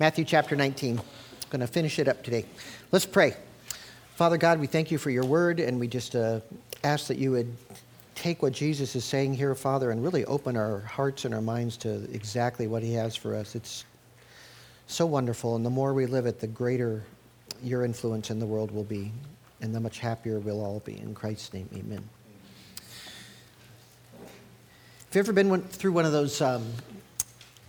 Matthew chapter 19. I'm going to finish it up today. Let's pray. Father God, we thank you for your word, and we just uh, ask that you would take what Jesus is saying here, Father, and really open our hearts and our minds to exactly what he has for us. It's so wonderful, and the more we live it, the greater your influence in the world will be, and the much happier we'll all be. In Christ's name, amen. Have you ever been through one of those um,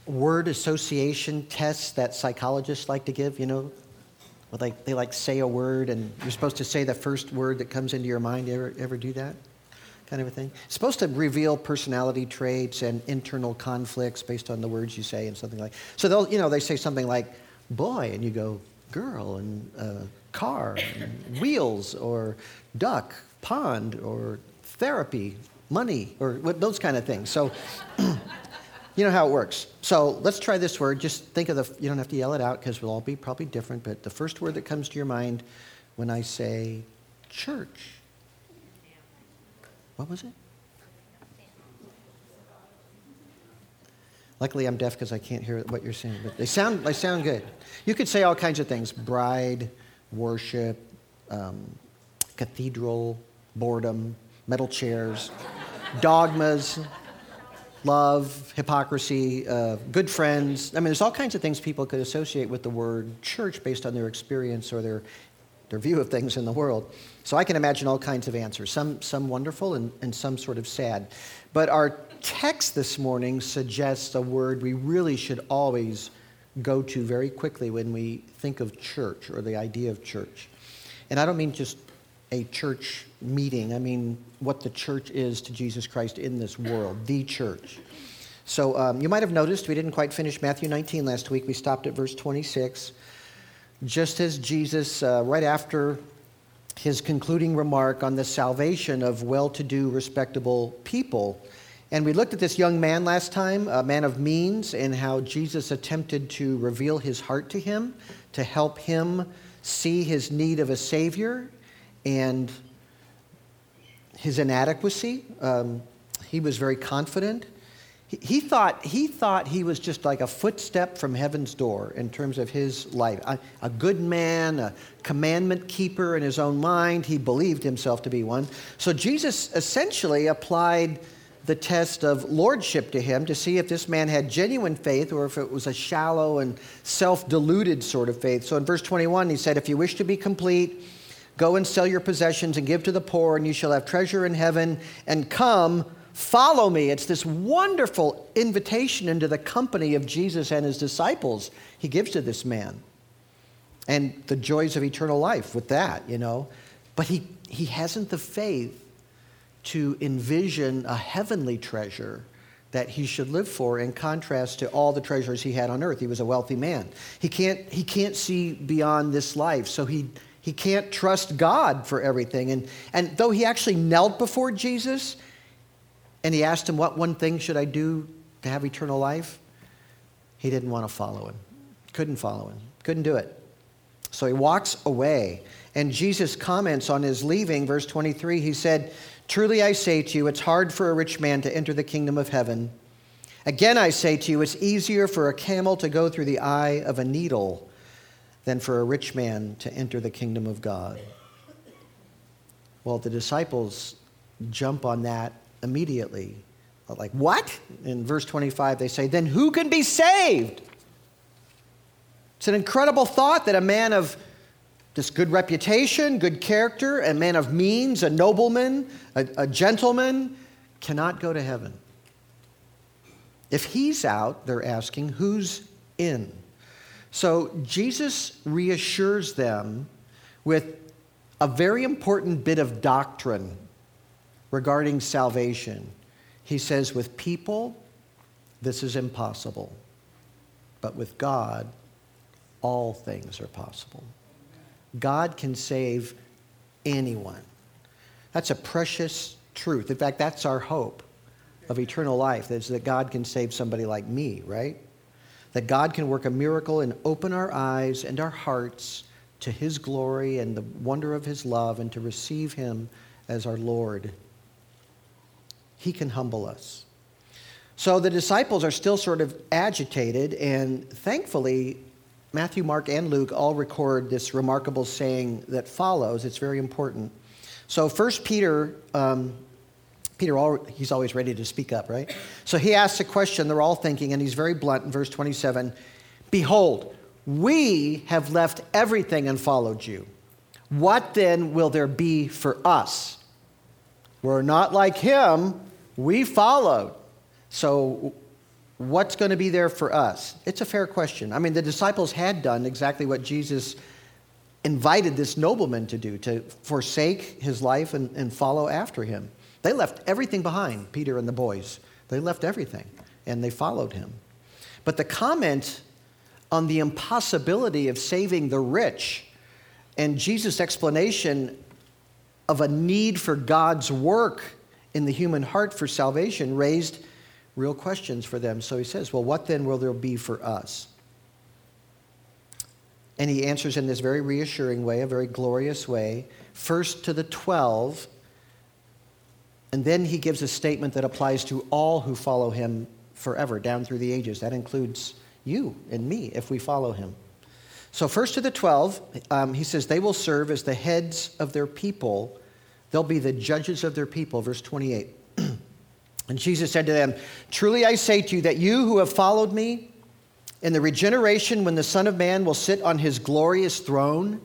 word association tests that psychologists like to give? You know, like they like say a word, and you're supposed to say the first word that comes into your mind. You ever, ever do that? kind of a thing. It's supposed to reveal personality traits and internal conflicts based on the words you say and something like. So they'll, you know, they say something like boy, and you go girl and uh, car and wheels or duck, pond or therapy, money or those kind of things. So. you know how it works. So let's try this word. Just think of the, you don't have to yell it out because we'll all be probably different, but the first word that comes to your mind when I say church. What was it? Luckily, I'm deaf because I can't hear what you're saying, but they sound, they sound good. You could say all kinds of things bride, worship, um, cathedral, boredom, metal chairs, dogmas, love, hypocrisy, uh, good friends. I mean, there's all kinds of things people could associate with the word church based on their experience or their, their view of things in the world. So I can imagine all kinds of answers, some, some wonderful and, and some sort of sad. But our text this morning suggests a word we really should always go to very quickly when we think of church or the idea of church. And I don't mean just a church meeting, I mean what the church is to Jesus Christ in this world, the church. So um, you might have noticed we didn't quite finish Matthew 19 last week. We stopped at verse 26. Just as Jesus, uh, right after his concluding remark on the salvation of well to do, respectable people. And we looked at this young man last time, a man of means, and how Jesus attempted to reveal his heart to him to help him see his need of a Savior and his inadequacy. Um, he was very confident he thought, he thought he was just like a footstep from heaven's door in terms of his life. A, a, good man, a commandment keeper in his own mind. He believed himself to be one. So Jesus essentially applied the test of lordship to him to see if this man had genuine faith or if it was a shallow and self deluded sort of faith. So in verse 21, he said, If you wish to be complete, go and sell your possessions and give to the poor, and you shall have treasure in heaven, and come Follow me. It's this wonderful invitation into the company of Jesus and his disciples he gives to this man. And the joys of eternal life with that, you know. But he, he hasn't the faith to envision a heavenly treasure that he should live for in contrast to all the treasures he had on earth. He was a wealthy man. He can't, he can't see beyond this life, so he, he can't trust God for everything. And, and though he actually knelt before Jesus, and he asked him, What one thing should I do to have eternal life? He didn't want to follow him. Couldn't follow him. Couldn't do it. So he walks away. And Jesus comments on his leaving, verse 23. He said, Truly I say to you, it's hard for a rich man to enter the kingdom of heaven. Again, I say to you, it's easier for a camel to go through the eye of a needle than for a rich man to enter the kingdom of God. Well, the disciples jump on that immediately. Like, what? In verse 25, they say, then who can be saved? It's an incredible thought that a man of this good reputation, good character, a man of means, a nobleman, a, a gentleman, cannot go to heaven. If he's out, they're asking, who's in? So Jesus reassures them with a very important bit of doctrine regarding salvation. He says, with people, this is impossible. But with God, all things are possible. God can save anyone. That's a precious truth. In fact, that's our hope of eternal life, is that God can save somebody like me, right? That God can work a miracle and open our eyes and our hearts to His glory and the wonder of His love and to receive Him as our Lord he can humble us. So the disciples are still sort of agitated, and thankfully, Matthew, Mark, and Luke all record this remarkable saying that follows. It's very important. So, First Peter, um, Peter, he's always ready to speak up, right? So he asks a question they're all thinking, and he's very blunt in verse 27 Behold, we have left everything and followed you. What then will there be for us? We're not like him, we followed. So, what's going to be there for us? It's a fair question. I mean, the disciples had done exactly what Jesus invited this nobleman to do to forsake his life and, and follow after him. They left everything behind, Peter and the boys. They left everything and they followed him. But the comment on the impossibility of saving the rich and Jesus' explanation of a need for God's work in the human heart for salvation raised real questions for them. So he says, Well, what then will there be for us? And he answers in this very reassuring way, a very glorious way, first to the 12, and then he gives a statement that applies to all who follow him forever, down through the ages. That includes you and me if we follow him. So, first to the 12, um, he says, they will serve as the heads of their people. They'll be the judges of their people, verse 28. And Jesus said to them, Truly I say to you that you who have followed me, in the regeneration when the Son of Man will sit on his glorious throne,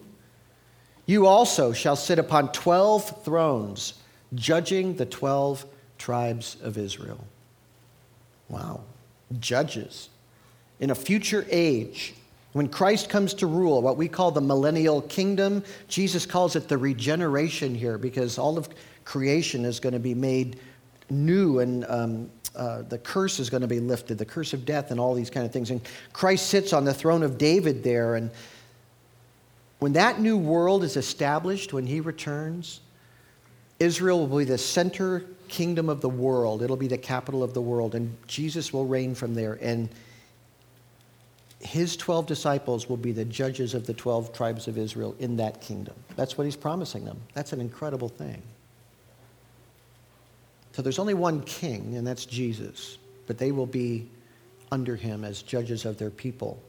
you also shall sit upon 12 thrones, judging the 12 tribes of Israel. Wow. Judges. In a future age, when Christ comes to rule, what we call the millennial kingdom, Jesus calls it the regeneration here because all of creation is going to be made new and um, uh, the curse is going to be lifted, the curse of death and all these kind of things. And Christ sits on the throne of David there. And when that new world is established, when he returns, Israel will be the center kingdom of the world. It'll be the capital of the world. And Jesus will reign from there. And his 12 disciples will be the judges of the 12 tribes of Israel in that kingdom. That's what he's promising them. That's an incredible thing. So there's only one king, and that's Jesus, but they will be under him as judges of their people.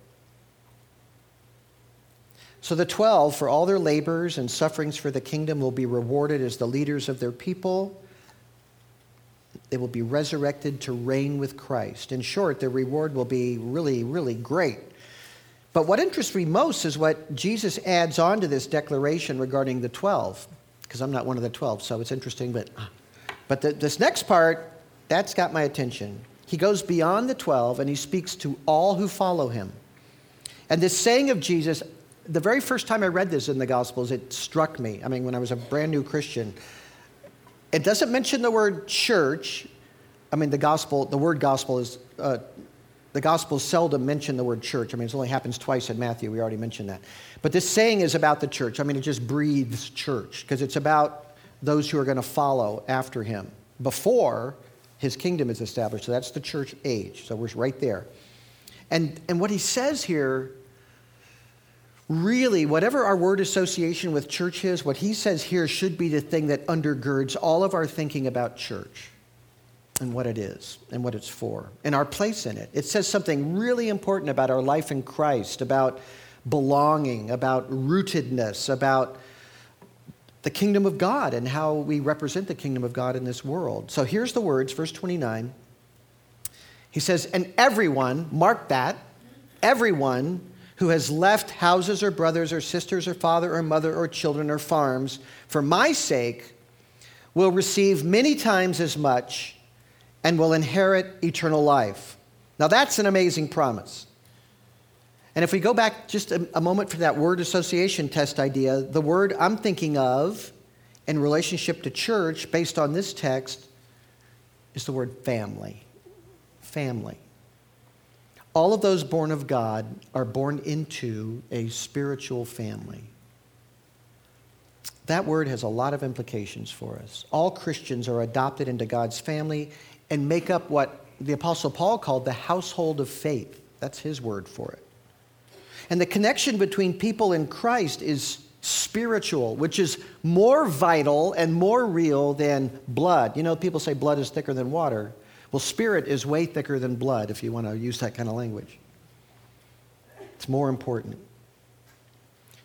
So the 12, for all their labors and sufferings for the kingdom, will be rewarded as the leaders of their people. They will be resurrected to reign with Christ. In short, their reward will be really, really great. But what interests me most is what Jesus adds on to this declaration regarding the 12, because I'm not one of the 12, so it's interesting, but but the, this next part, that's got my attention. He goes beyond the 12 and he speaks to all who follow him. And this saying of Jesus, the very first time I read this in the Gospels, it struck me. I mean, when I was a brand new Christian, it doesn't mention the word church. I mean, the gospel, the word gospel is, uh, the gospels seldom mention the word church. I mean, it only happens twice in Matthew. We already mentioned that. But this saying is about the church. I mean, it just breathes church because it's about those who are going to follow after him before his kingdom is established. So that's the church age. So we're right there. And, and what he says here, really, whatever our word association with church is, what he says here should be the thing that undergirds all of our thinking about church and what it is and what it's for and our place in it. It says something really important about our life in Christ, about belonging, about rootedness, about the kingdom of God and how we represent the kingdom of God in this world. So here's the words, verse 29. He says, And everyone, mark that, everyone who has left houses or brothers or sisters or father or mother or children or farms for my sake will receive many times as much and will inherit eternal life. Now that's an amazing promise. And if we go back just a, a, moment for that word association test idea, the word I'm thinking of in relationship to church, based on this text, is the word family. Family. All of those born of God are born into a spiritual family. That word has a lot of implications for us. All Christians are adopted into God's family and make up what the Apostle Paul called the household of faith. That's his word for it. And the connection between people in Christ is spiritual, which is more vital and more real than blood. You know, people say blood is thicker than water. Well, spirit is way thicker than blood, if you want to use that kind of language. It's more important.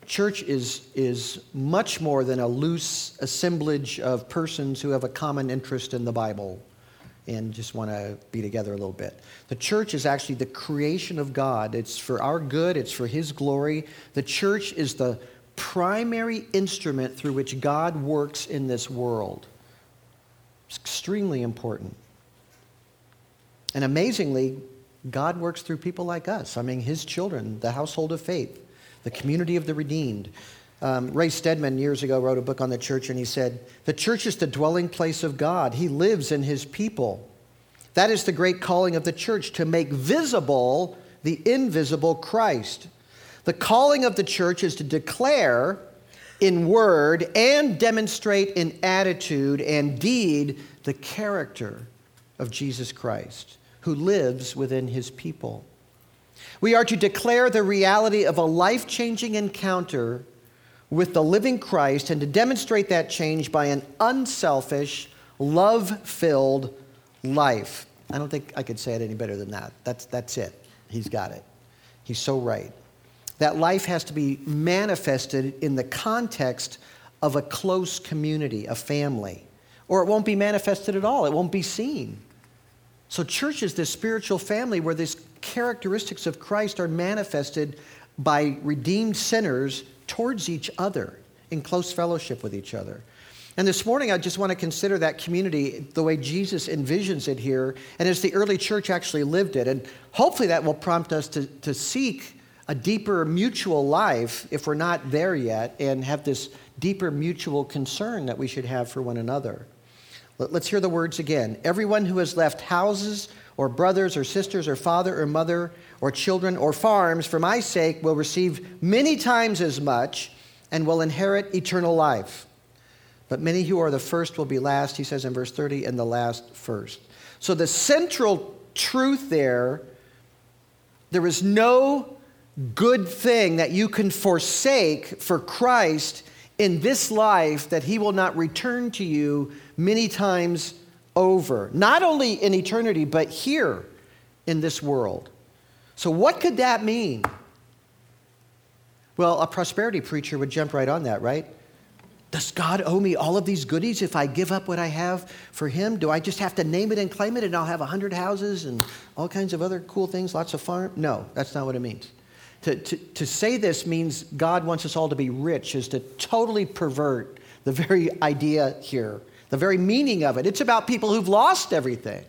Church is, is much more than a loose assemblage of persons who have a common interest in the Bible and just want to be together a little bit. The church is actually the creation of God. It's for our good, it's for His glory. The church is the primary instrument through which God works in this world. It's extremely important. And amazingly, God works through people like us. I mean, His children, the household of faith, the community of the redeemed. Um, Ray Stedman years ago wrote a book on the church, and he said, The church is the dwelling place of God. He lives in His people. That is the great calling of the church to make visible the invisible Christ. The calling of the church is to declare in word and demonstrate in attitude and deed the character of Jesus Christ, who lives within his people. We are to declare the reality of a life changing encounter with the living Christ and to demonstrate that change by an unselfish, love filled life. I don't think I could say it any better than that. That's, that's it. He's got it. He's so right. That life has to be manifested in the context of a close community, a family, or it won't be manifested at all. It won't be seen. So, church is this spiritual family where these characteristics of Christ are manifested by redeemed sinners towards each other in close fellowship with each other. And this morning, I just want to consider that community the way Jesus envisions it here, and as the early church actually lived it. And hopefully, that will prompt us to, to seek a deeper mutual life if we're not there yet, and have this deeper mutual concern that we should have for one another. Let's hear the words again. Everyone who has left houses, or brothers, or sisters, or father, or mother, or children, or farms for my sake will receive many times as much and will inherit eternal life. But many who are the first will be last, he says in verse 30, and the last first. So the central truth there there is no good thing that you can forsake for Christ in this life that he will not return to you many times over. Not only in eternity, but here in this world. So, what could that mean? Well, a prosperity preacher would jump right on that, right? Does God owe me all of these goodies if I give up what I have for Him? Do I just have to name it and claim it and I'll have 100 houses and all kinds of other cool things, lots of farm? No, that's not what it means. To, to, say this means God wants us all to be rich, is to totally pervert the very idea here, the very meaning of it. It's about people who've lost everything.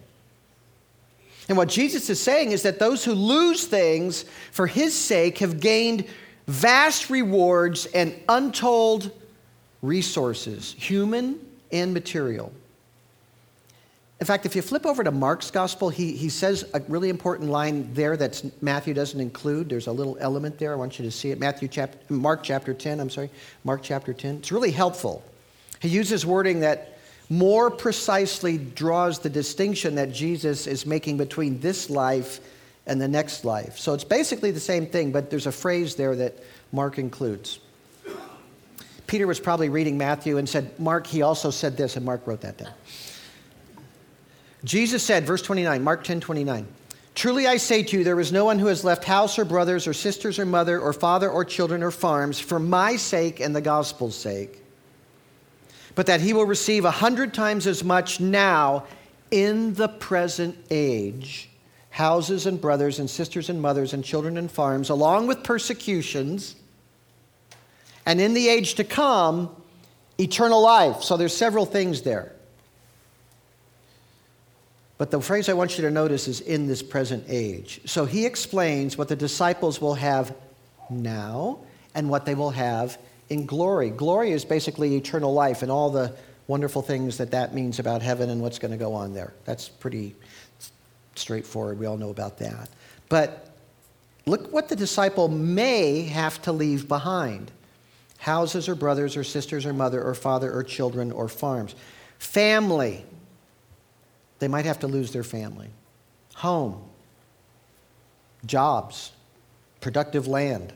And what Jesus is saying is that those who lose things for His sake have gained vast rewards and untold resources, human and material. In fact, if you flip over to Mark's gospel, he, he says a really important line there that Matthew doesn't include. There's a little element there. I want you to see it. Matthew chapter, Mark chapter 10, I'm sorry. Mark chapter 10. It's really helpful. He uses wording that more precisely draws the distinction that Jesus is making between this life and the next life. So it's basically the same thing, but there's a phrase there that Mark includes. Peter was probably reading Matthew and said, Mark, he also said this, and Mark wrote that down. Jesus said, verse 29, Mark 10 29, Truly I say to you, there is no one who has left house or brothers or sisters or mother or father or children or farms for my sake and the gospel's sake, but that he will receive a hundred times as much now in the present age houses and brothers and sisters and mothers and children and farms, along with persecutions and in the age to come, eternal life. So there's several things there. But the phrase I want you to notice is in this present age. So he explains what the disciples will have now and what they will have in glory. Glory is basically eternal life and all the wonderful things that that means about heaven and what's going to go on there. That's pretty straightforward. We all know about that. But look what the disciple may have to leave behind houses or brothers or sisters or mother or father or children or farms. Family. They might have to lose their family. Home. Jobs. Productive land.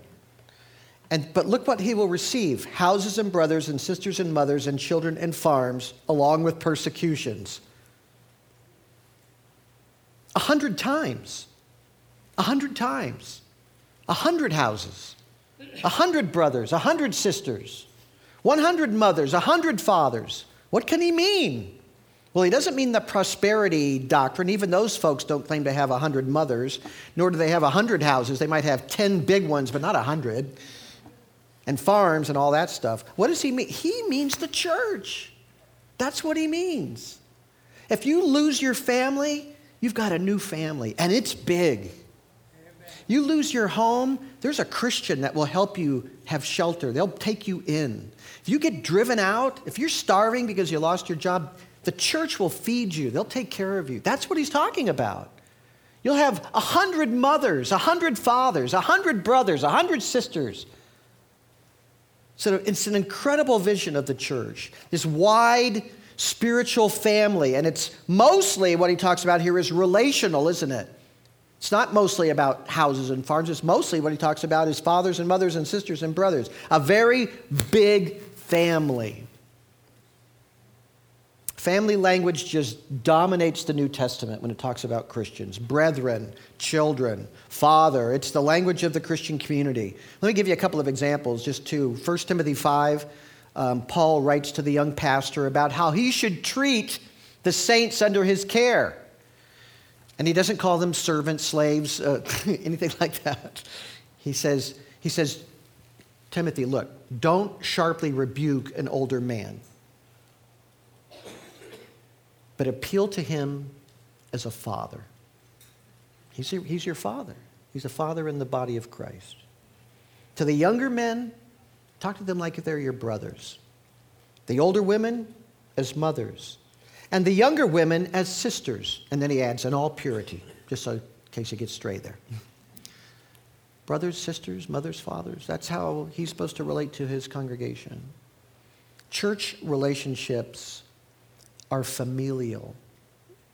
And, but look what he will receive houses and brothers and sisters and mothers and children and farms, along with persecutions. A hundred times. A hundred times. a hundred houses, a hundred brothers, a hundred sisters, 100 mothers, a hundred fathers. What can he mean? Well, he doesn't mean the prosperity doctrine. Even those folks don't claim to have a hundred mothers, nor do they have a hundred houses. They might have 10 big ones, but not a hundred, and farms and all that stuff. What does he mean? He means the church. That's what he means. If you lose your family, you've got a new family, and it's big. You lose your home, there's a Christian that will help you have shelter. They'll take you in. If you get driven out, if you're starving because you lost your job, the church will feed you. They'll take care of you. That's what he's talking about. You'll have a hundred mothers, a hundred fathers, a hundred brothers, a hundred sisters. So it's an incredible vision of the church. This wide spiritual family. And it's mostly what he talks about here is relational, isn't it? It's not mostly about houses and farms. It's mostly what he talks about is fathers and mothers and sisters and brothers. A very big family. Family language just dominates the New Testament when it talks about Christians. Brethren, children, father. It's the language of the Christian community. Let me give you a couple of examples, just two. 1 Timothy 5 um, Paul writes to the young pastor about how he should treat the saints under his care. And he doesn't call them servants, slaves, uh, anything like that. He says, he says, Timothy, look, don't sharply rebuke an older man, but appeal to him as a father. He's your, he's your father. He's a father in the body of Christ. To the younger men, Talk to them like they're your brothers. The older women as mothers, and the younger women as sisters. And then he adds, in all purity, just so in case you get stray there. Brothers, sisters, mothers, fathers. That's how he's supposed to relate to his congregation. Church relationships are familial.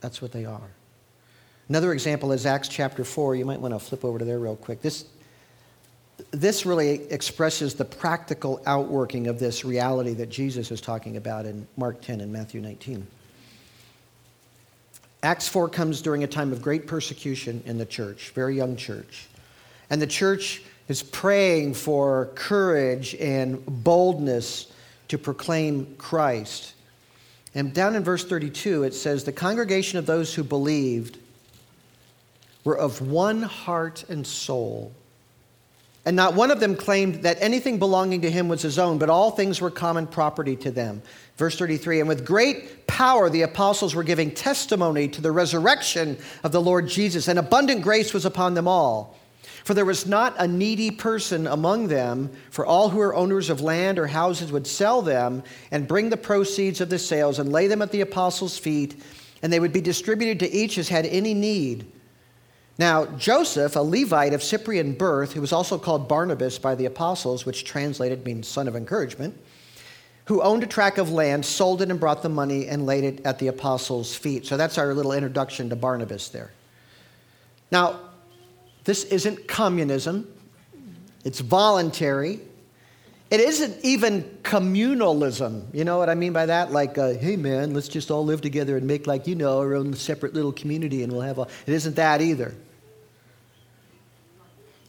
That's what they are. Another example is Acts chapter 4. You might want to flip over to there real quick. This, this really expresses the practical outworking of this reality that Jesus is talking about in Mark 10 and Matthew 19. Acts 4 comes during a time of great persecution in the church, very young church. And the church is praying for courage and boldness to proclaim Christ. And down in verse 32, it says, The congregation of those who believed were of one heart and soul and not one of them claimed that anything belonging to him was his own, but all things were common property to them. Verse 33 And with great power the apostles were giving testimony to the resurrection of the Lord Jesus, and abundant grace was upon them all. For there was not a needy person among them, for all who were owners of land or houses would sell them and bring the proceeds of the sales and lay them at the apostles' feet, and they would be distributed to each as had any need. Now, Joseph, a Levite of Cyprian birth, who was also called Barnabas by the apostles, which translated means son of encouragement, who owned a tract of land, sold it and brought the money and laid it at the apostles' feet. So that's our little introduction to Barnabas there. Now, this isn't communism, it's voluntary. It isn't even communalism. You know what I mean by that? Like, uh, hey man, let's just all live together and make, like, you know, our own separate little community and we'll have a. It isn't that either.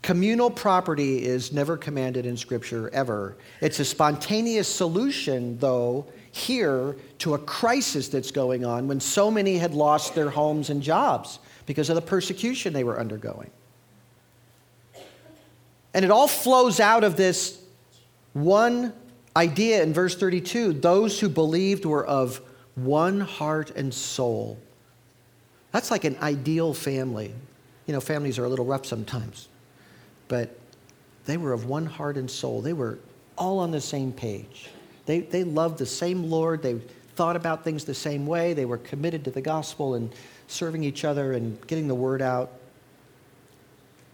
Communal property is never commanded in Scripture, ever. It's a spontaneous solution, though, here to a crisis that's going on when so many had lost their homes and jobs because of the persecution they were undergoing. And it all flows out of this one idea in verse 32 those who believed were of one heart and soul. That's like an ideal family. You know, families are a little rough sometimes but they were of one heart and soul. They were all on the same page. They, they loved the same Lord. They thought about things the same way. They were committed to the gospel and serving each other and getting the word out.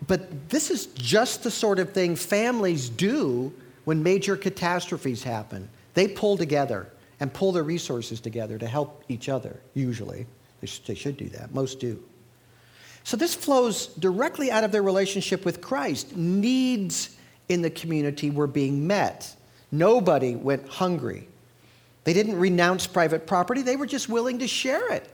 But this is just the sort of thing families do when major catastrophes happen. They pull together and pull their resources together to help each other, usually. They should do that. Most do. So this flows directly out of their relationship with Christ. Needs in the community were being met. Nobody went hungry. They didn't renounce private property, they were just willing to share it.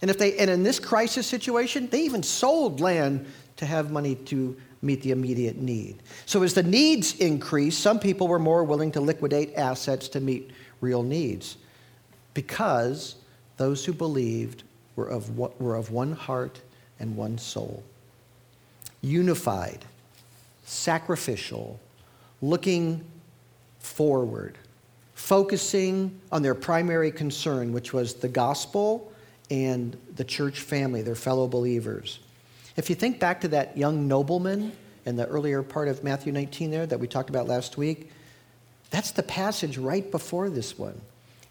And if they and in this crisis situation, they even sold land to have money to meet the immediate need. So, as the needs increased, some people were more willing to liquidate assets to meet real needs because those who believed were of, were of one heart and one soul. Unified, sacrificial, looking forward, focusing on their primary concern, which was the gospel and the church family, their fellow believers. If you think back to that young nobleman in the earlier part of Matthew 19 there that we talked about last week, that's the passage right before this one.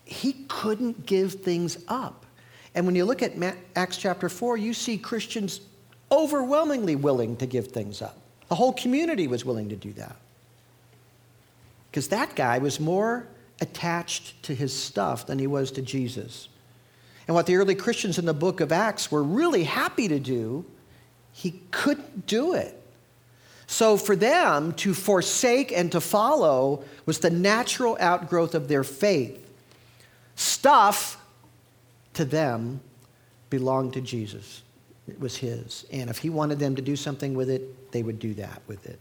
He couldn't give things up. And when you look at Acts chapter 4, you see Christians overwhelmingly willing to give things up. The whole community was willing to do that. Because that guy was more attached to his stuff than he was to Jesus. And what the early Christians in the book of Acts were really happy to do he couldn't do it. So for them to forsake and to follow was the natural outgrowth of their faith. Stuff to them belonged to Jesus. It was his. And if he wanted them to do something with it, they would do that with it.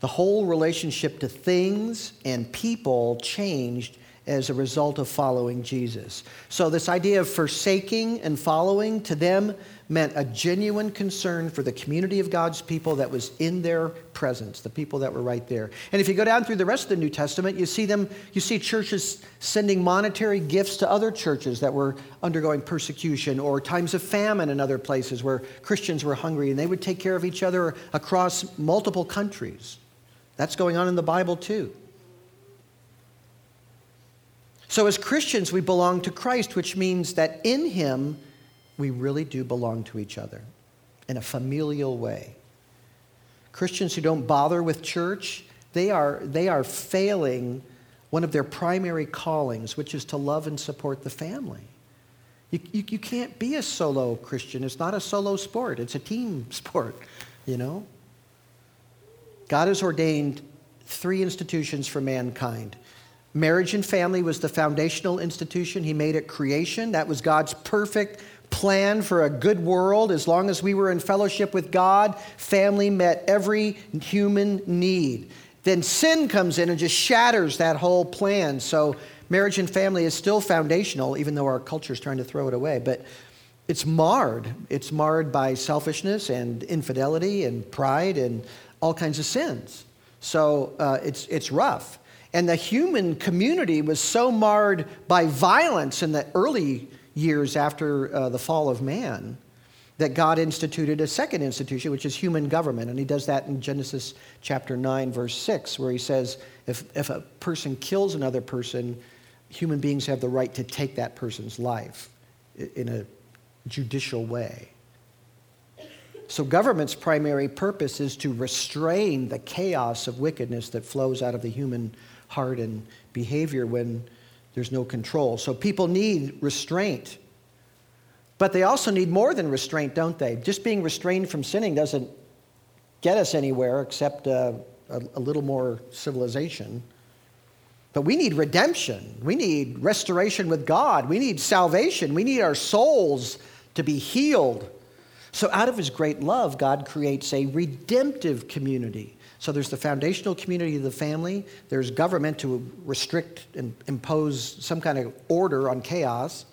The whole relationship to things and people changed as a result of following Jesus. So, this idea of forsaking and following to them meant a genuine concern for the community of God's people that was in their presence, the people that were right there. And if you go down through the rest of the New Testament, you see them, you see churches sending monetary gifts to other churches that were undergoing persecution or times of famine in other places where Christians were hungry and they would take care of each other across multiple countries. That's going on in the Bible too. So, as Christians, we belong to Christ, which means that in Him, we really do belong to each other in a familial way. Christians who don't bother with church, they are, they are failing one of their primary callings, which is to love and support the family. You, you, you can't be a solo Christian. It's not a solo sport, it's a team sport, you know? God has ordained three institutions for mankind Marriage and family was the foundational institution. He made it creation. That was God's perfect plan for a good world. As long as we were in fellowship with God, family met every human need. Then sin comes in and just shatters that whole plan. So marriage and family is still foundational, even though our culture is trying to throw it away. But it's marred. It's marred by selfishness and infidelity and pride and all kinds of sins. So uh, it's, it's rough. And the human community was so marred by violence in the early years after uh, the fall of man that God instituted a second institution, which is human government. And he does that in Genesis chapter 9, verse 6, where he says if, if a person kills another person, human beings have the right to take that person's life in a judicial way. So, government's primary purpose is to restrain the chaos of wickedness that flows out of the human heart and behavior when there's no control. So people need restraint. But they also need more than restraint, don't they? Just being restrained from sinning doesn't get us anywhere except uh, a, a little more civilization. But we need redemption. We need restoration with God. We need salvation. We need our souls to be healed. So, out of His great love, God creates a redemptive community so there's the foundational community of the family, there's government to restrict and impose some kind of order on chaos,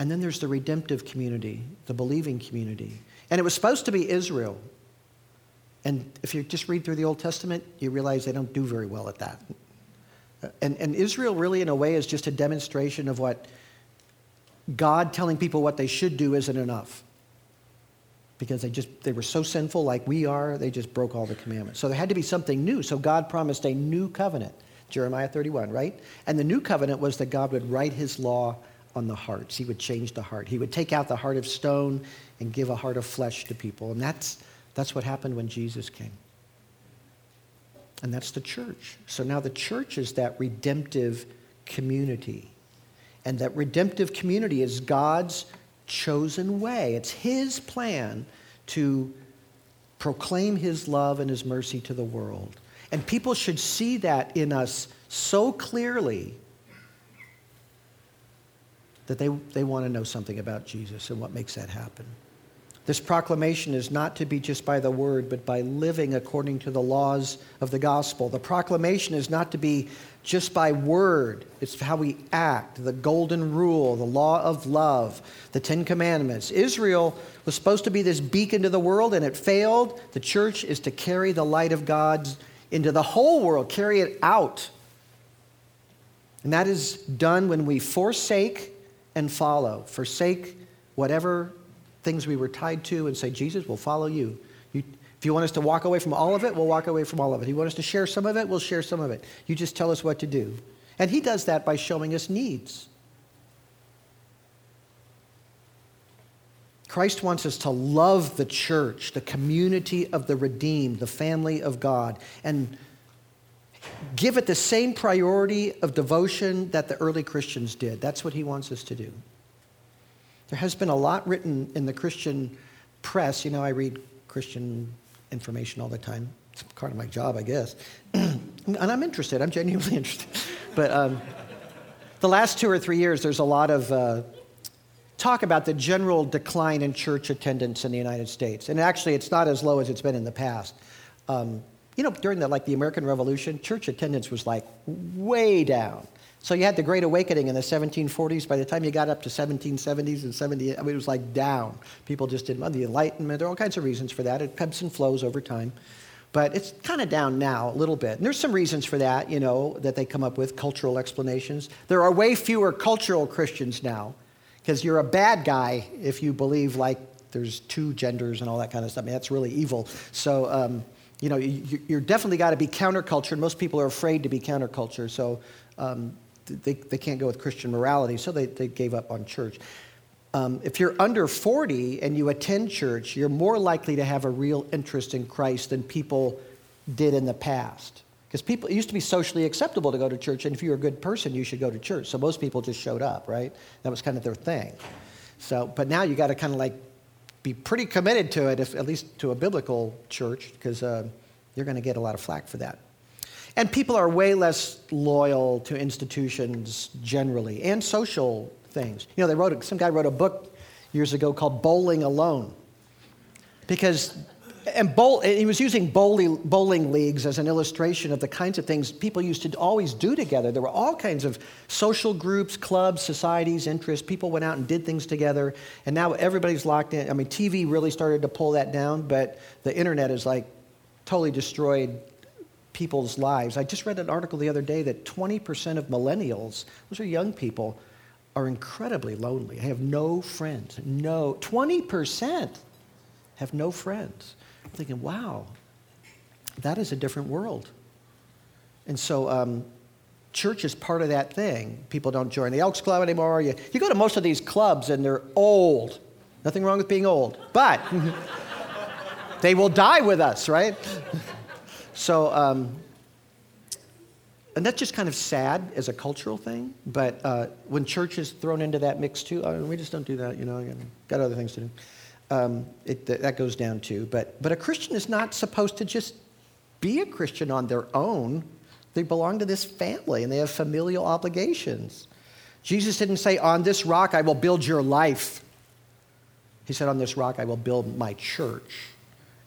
and then there's the redemptive community, the believing community. And it was supposed to be Israel. And if you just read through the Old Testament, you realize they don't do very well at that. And, and Israel, really, in a way, is just a demonstration of what God telling people what they should do isn't enough because they just they were so sinful like we are they just broke all the commandments. So there had to be something new. So god promised a new covenant jeremiah 31 right? And the new covenant was that god would write his law on the hearts. He would change the heart. He would take out the heart of stone and give a heart of flesh to people. And that's that's what happened when jesus came. And that's the church. So now the church is that redemptive community. And that redemptive community is god's chosen way. It's His plan to proclaim His love and His mercy to the world. And people should see that in us so clearly that they, they want to know something about Jesus and what makes that happen. This proclamation is not to be just by the word, but by living according to the laws of the gospel. The proclamation is not to be just by word, it's how we act, the golden rule, the law of love, the Ten Commandments. Israel was supposed to be this beacon to the world, and it failed. The church is to carry the light of God into the whole world, carry it out. And that is done when we forsake and follow. Forsake whatever things we were tied to and say, Jesus, we'll follow you. you. You want us to walk away from all of it, we'll walk away from all of it. You want us to share some of it, we'll share some of it. You just tell us what to do. And He does that by showing us needs. Christ wants us to love the church, the community of the redeemed, the family of God, and give it the same priority of devotion that the early Christians did. That's what he wants us to do. There has been a lot written in the Christian press. You know, I read Christian information all the time. It's part of my job, I guess. and I'm interested. I'm genuinely interested. But um, the last two or three years, there's a lot of uh, talk about the general decline in church attendance in the United States. And actually, it's not as low as it's been in the past. Um, you know, during the, like the American Revolution, church attendance was like way down. So you had the Great Awakening in the 1740s. By the time you got up to 1770s and 70, I mean, it was like down. People just didn't. The Enlightenment, there are all kinds of reasons for that. It ebbs and flows over time. But it's kind of down now a little bit. And there's some reasons for that, you know, that they come up with, cultural explanations. There are way fewer cultural Christians now because you're a bad guy if you believe like there's two genders and all that kind of stuff. I mean, that's really evil. So, um, you know, you, are definitely got to be counterculture, and most people are afraid to be counterculture. So, um, they, they can't go with Christian morality, so they, they gave up on church. Um, if you're under 40 and you attend church, you're more likely to have a real interest in Christ than people did in the past. Because people, it used to be socially acceptable to go to church, and if you're a good person, you should go to church. So most people just showed up, right? That was kind of their thing. So, but now you got to kind of like be pretty committed to it, if, at least to a biblical church, because uh, you're going to get a lot of flack for that. And people are way less loyal to institutions generally and social things. You know, they wrote a, some guy wrote a book years ago called Bowling Alone. Because, and bowl, he was using bowling, bowling leagues as an illustration of the kinds of things people used to always do together. There were all kinds of social groups, clubs, societies, interests. People went out and did things together. And now everybody's locked in. I mean, TV really started to pull that down, but the internet is like totally destroyed people's lives. I just read an article the other day that 20% of millennials, those are young people, are incredibly lonely. They have no friends. No, 20% have no friends. I'm thinking, wow, that is a different world. And so, um, church is part of that thing. People don't join the Elks Club anymore. You, you go to most of these clubs and they're old. Nothing wrong with being old, but they will die with us, right? So, um, and that's just kind of sad as a cultural thing, but uh, when church is thrown into that mix too, we just don't do that, you know, got other things to do. Um, it, that goes down too. But, but a Christian is not supposed to just be a Christian on their own. They belong to this family and they have familial obligations. Jesus didn't say, On this rock I will build your life. He said, On this rock I will build my church.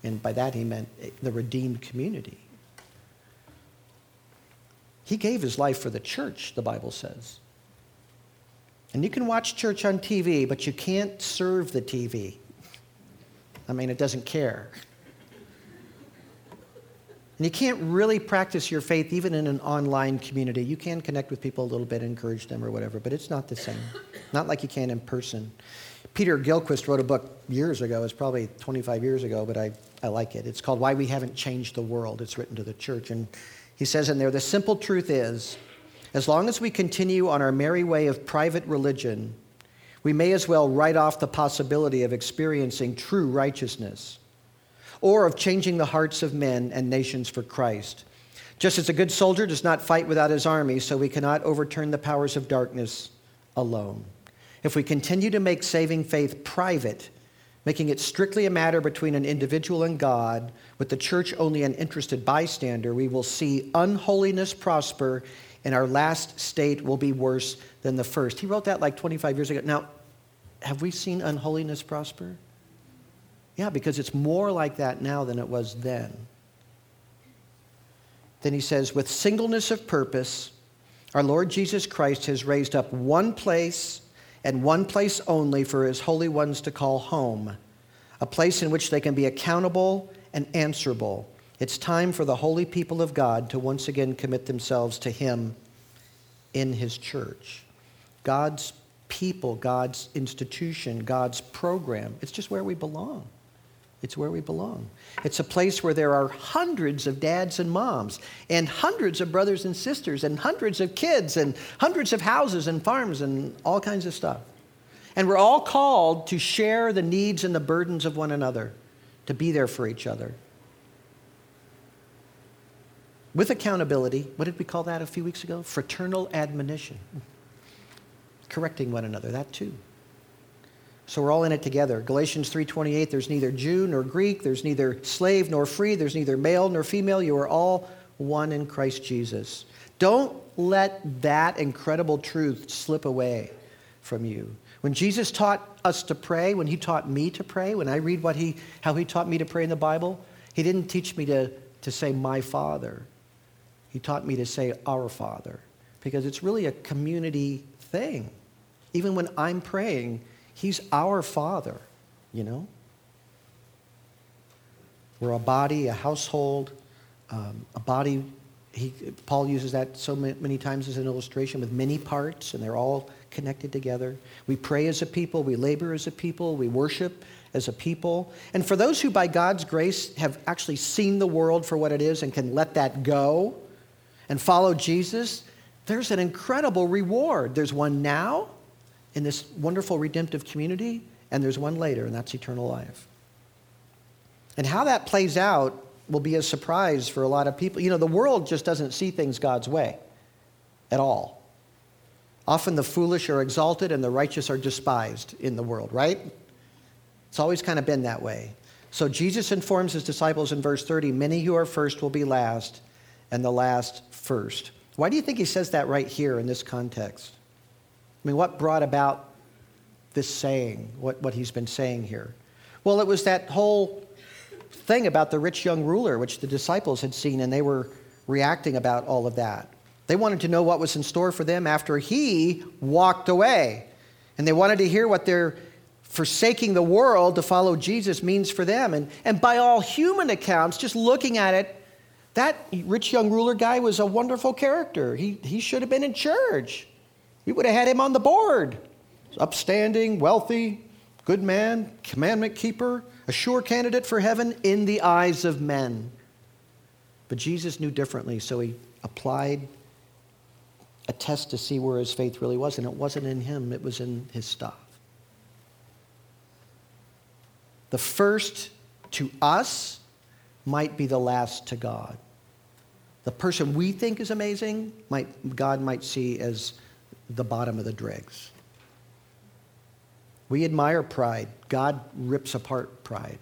And by that he meant the redeemed community. He gave his life for the church, the Bible says. And you can watch church on TV, but you can't serve the TV. I mean, it doesn't care. And you can't really practice your faith even in an online community. You can connect with people a little bit, encourage them or whatever, but it's not the same. Not like you can in person. Peter Gillquist wrote a book years ago, it's probably 25 years ago, but I, I like it. It's called Why We Haven't Changed the World. It's written to the church. And he says in there the simple truth is, as long as we continue on our merry way of private religion, we may as well write off the possibility of experiencing true righteousness or of changing the hearts of men and nations for Christ. Just as a good soldier does not fight without his army, so we cannot overturn the powers of darkness alone. If we continue to make saving faith private, making it strictly a matter between an individual and God, with the church only an interested bystander, we will see unholiness prosper and our last state will be worse than the first. He wrote that like 25 years ago. Now, have we seen unholiness prosper? Yeah, because it's more like that now than it was then. Then he says, with singleness of purpose, our Lord Jesus Christ has raised up one place and one place only for his holy ones to call home, a place in which they can be accountable and answerable. It's time for the holy people of God to once again commit themselves to him in his church. God's people, God's institution, God's program, it's just where we belong. It's where we belong. It's a place where there are hundreds of dads and moms, and hundreds of brothers and sisters, and hundreds of kids, and hundreds of houses and farms, and all kinds of stuff. And we're all called to share the needs and the burdens of one another, to be there for each other. With accountability, what did we call that a few weeks ago? Fraternal admonition. Correcting one another, that too. So we're all in it together. Galatians 3:28 there's neither Jew nor Greek, there's neither slave nor free, there's neither male nor female, you are all one in Christ Jesus. Don't let that incredible truth slip away from you. When Jesus taught us to pray, when he taught me to pray, when I read what he, how he taught me to pray in the Bible, he didn't teach me to, to say my Father. He taught me to say our Father because it's really a community thing. Even when I'm praying, He's our Father, you know? We're a body, a household, um, a body. He, Paul uses that so many times as an illustration with many parts, and they're all connected together. We pray as a people, we labor as a people, we worship as a people. And for those who, by God's grace, have actually seen the world for what it is and can let that go and follow Jesus, there's an incredible reward. There's one now, in this wonderful redemptive community, and there's one later, and that's eternal life. And how that plays out will be a surprise for a lot of people. You know, the world just doesn't see things God's way at all. Often the foolish are exalted and the righteous are despised in the world, right? It's always kind of been that way. So Jesus informs his disciples in verse 30 many who are first will be last, and the last first. Why do you think he says that right here in this context? I mean, what brought about this saying, what, what he's been saying here? Well, it was that whole thing about the rich young ruler, which the disciples had seen, and they were reacting about all of that. They wanted to know what was in store for them after he walked away. And they wanted to hear what their forsaking the world to follow Jesus means for them. And, and by all human accounts, just looking at it, that rich young ruler guy was a wonderful character. He, he should have been in charge. We would have had him on the board. Upstanding, wealthy, good man, commandment keeper, a sure candidate for heaven in the eyes of men. But Jesus knew differently, so he applied a test to see where his faith really was, and it wasn't in him, it was in his stuff. The first to us might be the last to God. The person we think is amazing, might, God might see as the bottom of the dregs. We admire pride. God rips apart pride.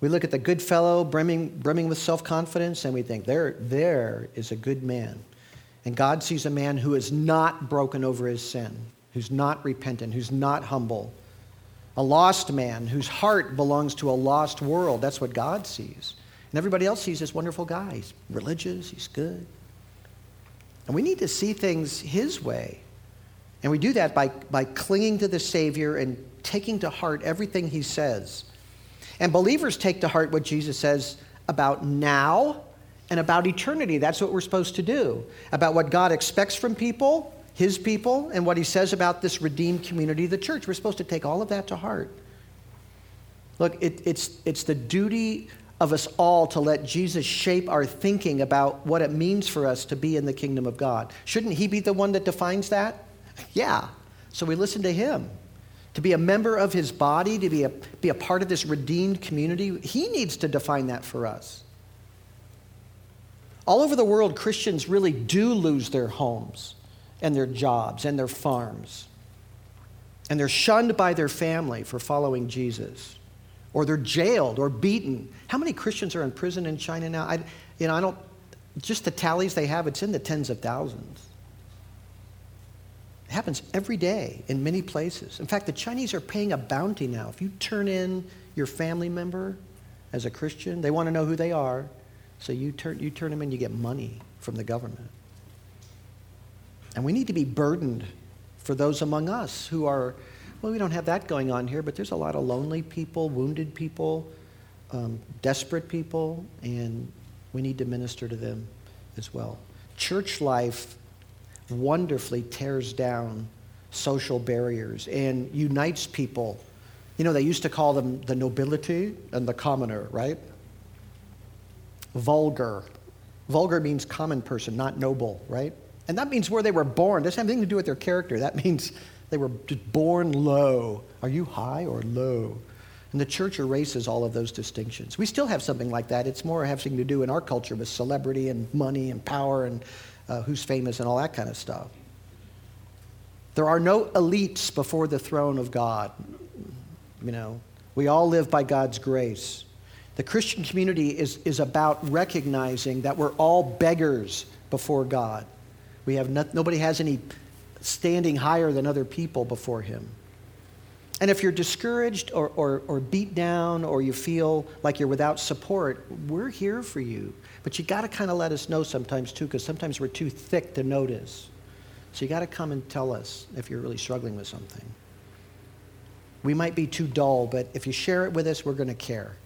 We look at the good fellow brimming, brimming with self confidence and we think, there, there is a good man. And God sees a man who is not broken over his sin, who's not repentant, who's not humble. A lost man whose heart belongs to a lost world. That's what God sees. And everybody else sees this wonderful guy. He's religious, he's good. And we need to see things His way. And we do that by, by clinging to the Savior and taking to heart everything He says. And believers take to heart what Jesus says about now and about eternity. That's what we're supposed to do. About what God expects from people, His people, and what He says about this redeemed community, the church. We're supposed to take all of that to heart. Look, it, it's, it's the duty of us all to let Jesus shape our thinking about what it means for us to be in the kingdom of God. Shouldn't He be the one that defines that? Yeah. So we listen to Him. To be a member of His body, to be a, be a part of this redeemed community, He needs to define that for us. All over the world, Christians really do lose their homes and their jobs and their farms. And they're shunned by their family for following Jesus or they're jailed or beaten. How many Christians are in prison in China now? I, you know, I don't, just the tallies they have, it's in the tens of thousands. It happens every day in many places. In fact, the Chinese are paying a bounty now. If you turn in your family member as a Christian, they want to know who they are. So you turn, you turn them in, you get money from the government. And we need to be burdened for those among us who are, well, we don't have that going on here, but there's a lot of lonely people, wounded people, um, desperate people, and we need to minister to them as well. Church life wonderfully tears down social barriers and unites people. You know, they used to call them the nobility and the commoner, right? Vulgar. Vulgar means common person, not noble, right? And that means where they were born. It doesn't have anything to do with their character. That means they were born low. Are you high or low? And the church erases all of those distinctions. We still have something like that. It's more having to do in our culture with celebrity and money and power and uh, who's famous and all that kind of stuff. There are no elites before the throne of God. You know, we all live by God's grace. The Christian community is, is about recognizing that we're all beggars before God. We have no, nobody has any standing higher than other people before Him. And if you're discouraged or, or, or beat down or you feel like you're without support, we're here for you. But you got to kind of let us know sometimes too, because sometimes we're too thick to notice. So you got to come and tell us if you're really struggling with something. We might be too dull, but if you share it with us, we're going to care.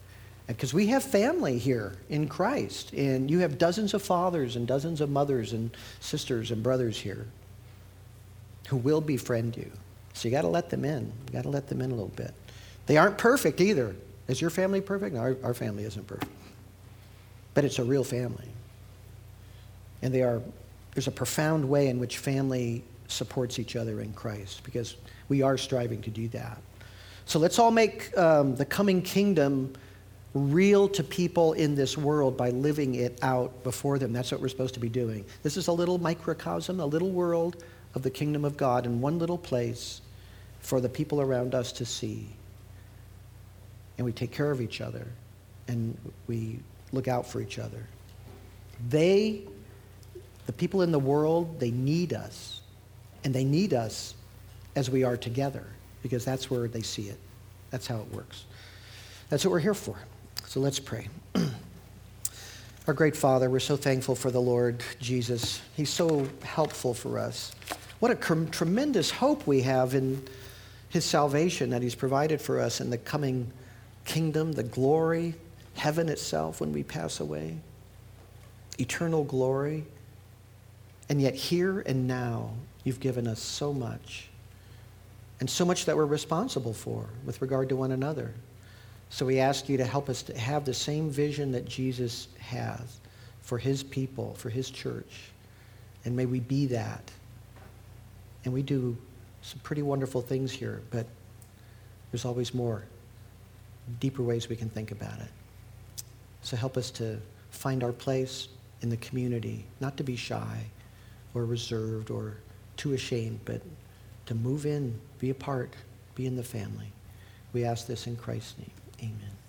Because we have family here in Christ, and you have dozens of fathers and dozens of mothers and sisters and brothers here who will befriend you. So you got to let them in. You got to let them in a little bit. They aren't perfect either. Is your family perfect? No, our, our family isn't perfect. But it's a real family. And they are, there's a profound way in which family supports each other in Christ because we are striving to do that. So let's all make um, the coming kingdom real to people in this world by living it out before them. That's what we're supposed to be doing. This is a little microcosm, a little world of the kingdom of God in one little place for the people around us to see. And we take care of each other and we look out for each other. They, the people in the world, they need us. And they need us as we are together because that's where they see it. That's how it works. That's what we're here for. So let's pray. Our great Father, we're so thankful for the Lord Jesus. He's so helpful for us. What a tremendous hope we have in his salvation that he's provided for us in the coming kingdom, the glory, heaven itself when we pass away, eternal glory. And yet, here and now, you've given us so much, and so much that we're responsible for with regard to one another. So we ask you to help us to have the same vision that Jesus has for his people, for his church. And may we be that. And we do some pretty wonderful things here, but there's always more, deeper ways we can think about it. So help us to find our place in the community, not to be shy or reserved or too ashamed, but to move in, be a part, be in the family. We ask this in Christ's name. Amen.